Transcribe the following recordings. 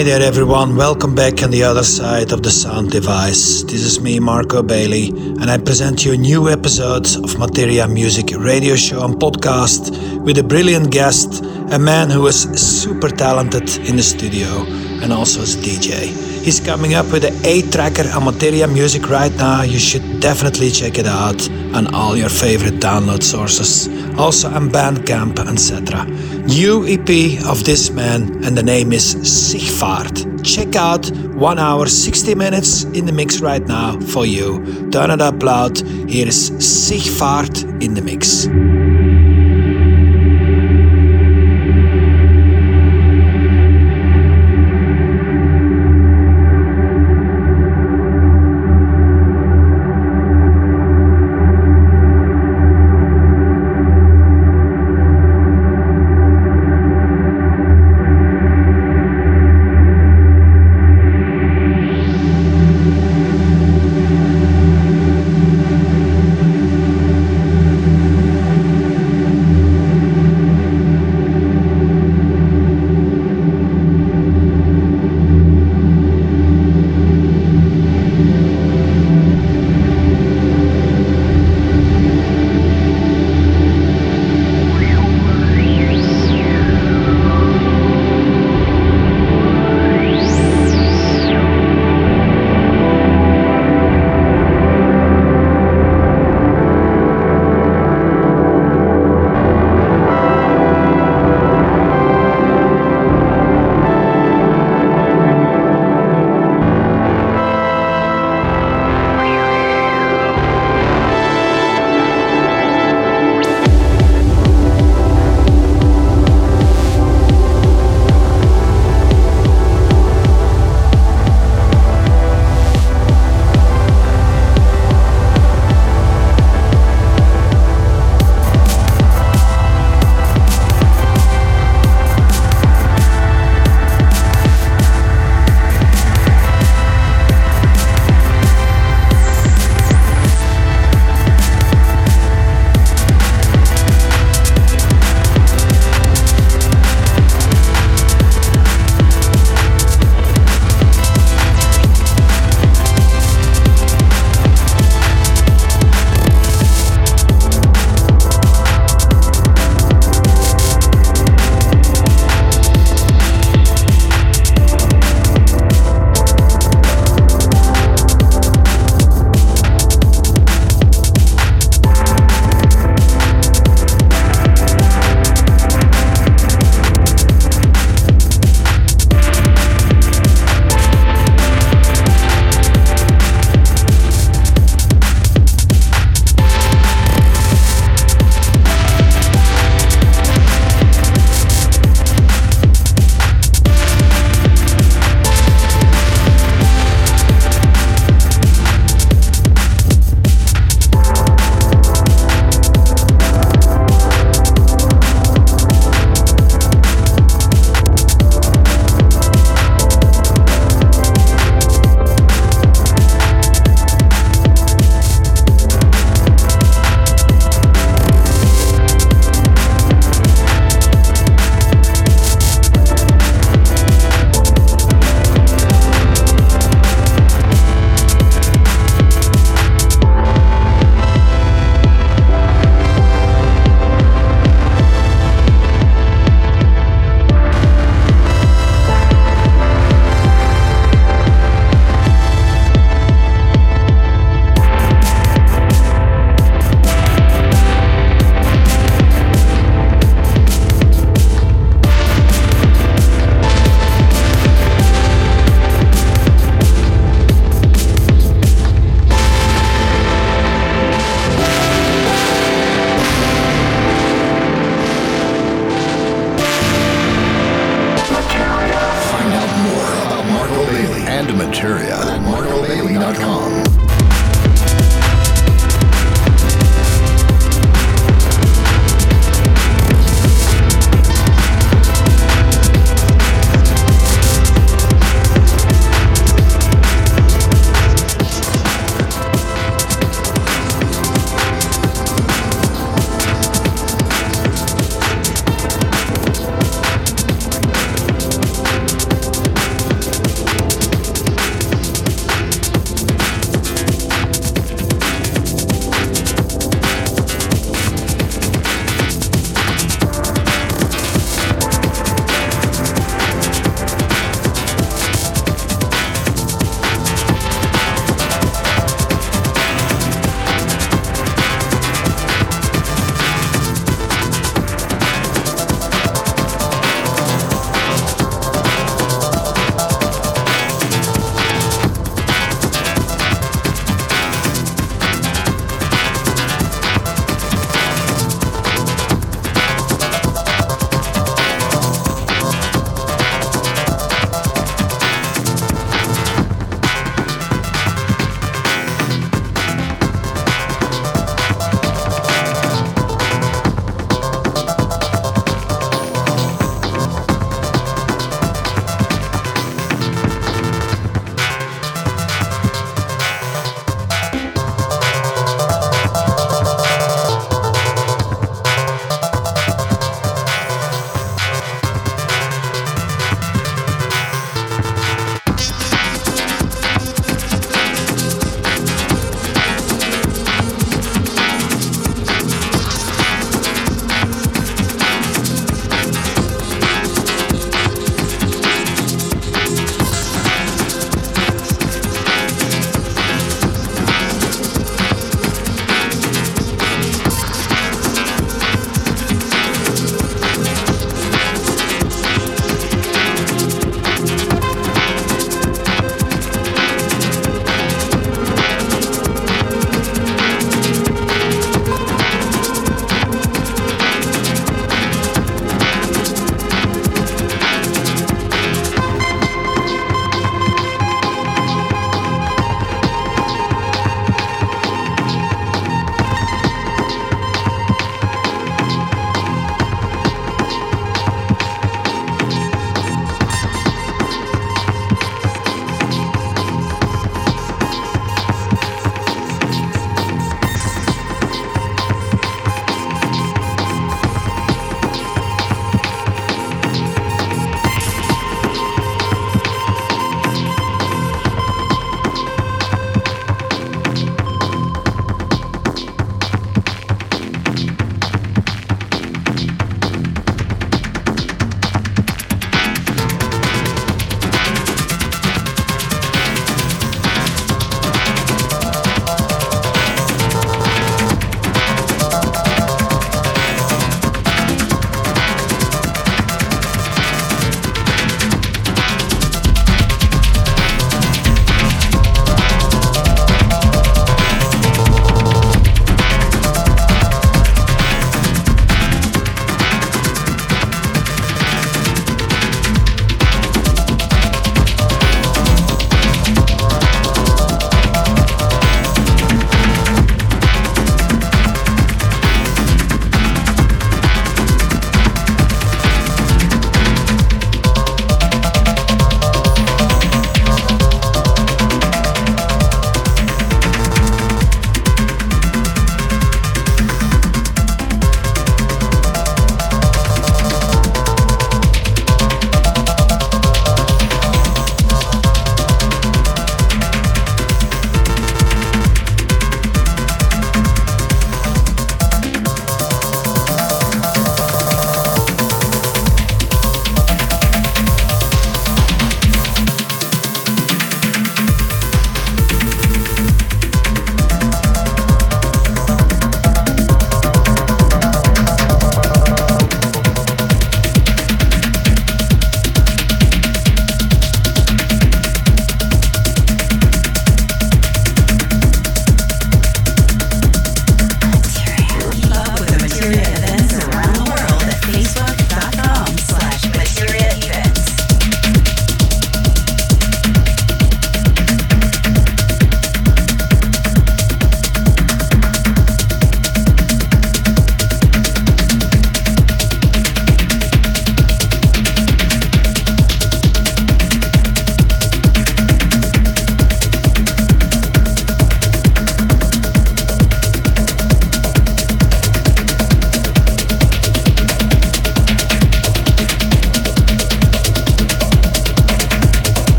Hi there, everyone. Welcome back on the other side of the sound device. This is me, Marco Bailey, and I present you a new episode of Materia Music Radio Show and podcast with a brilliant guest, a man who is super talented in the studio and also as DJ. He's coming up with an 8 tracker on Materia Music right now. You should definitely check it out on all your favorite download sources, also on Bandcamp, etc. New EP of this man, and the name is Sigvard. Check out 1 hour 60 minutes in the mix right now for you. Turn it up loud. Here is Sigvard in the mix.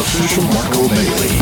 Official Marco Bailey.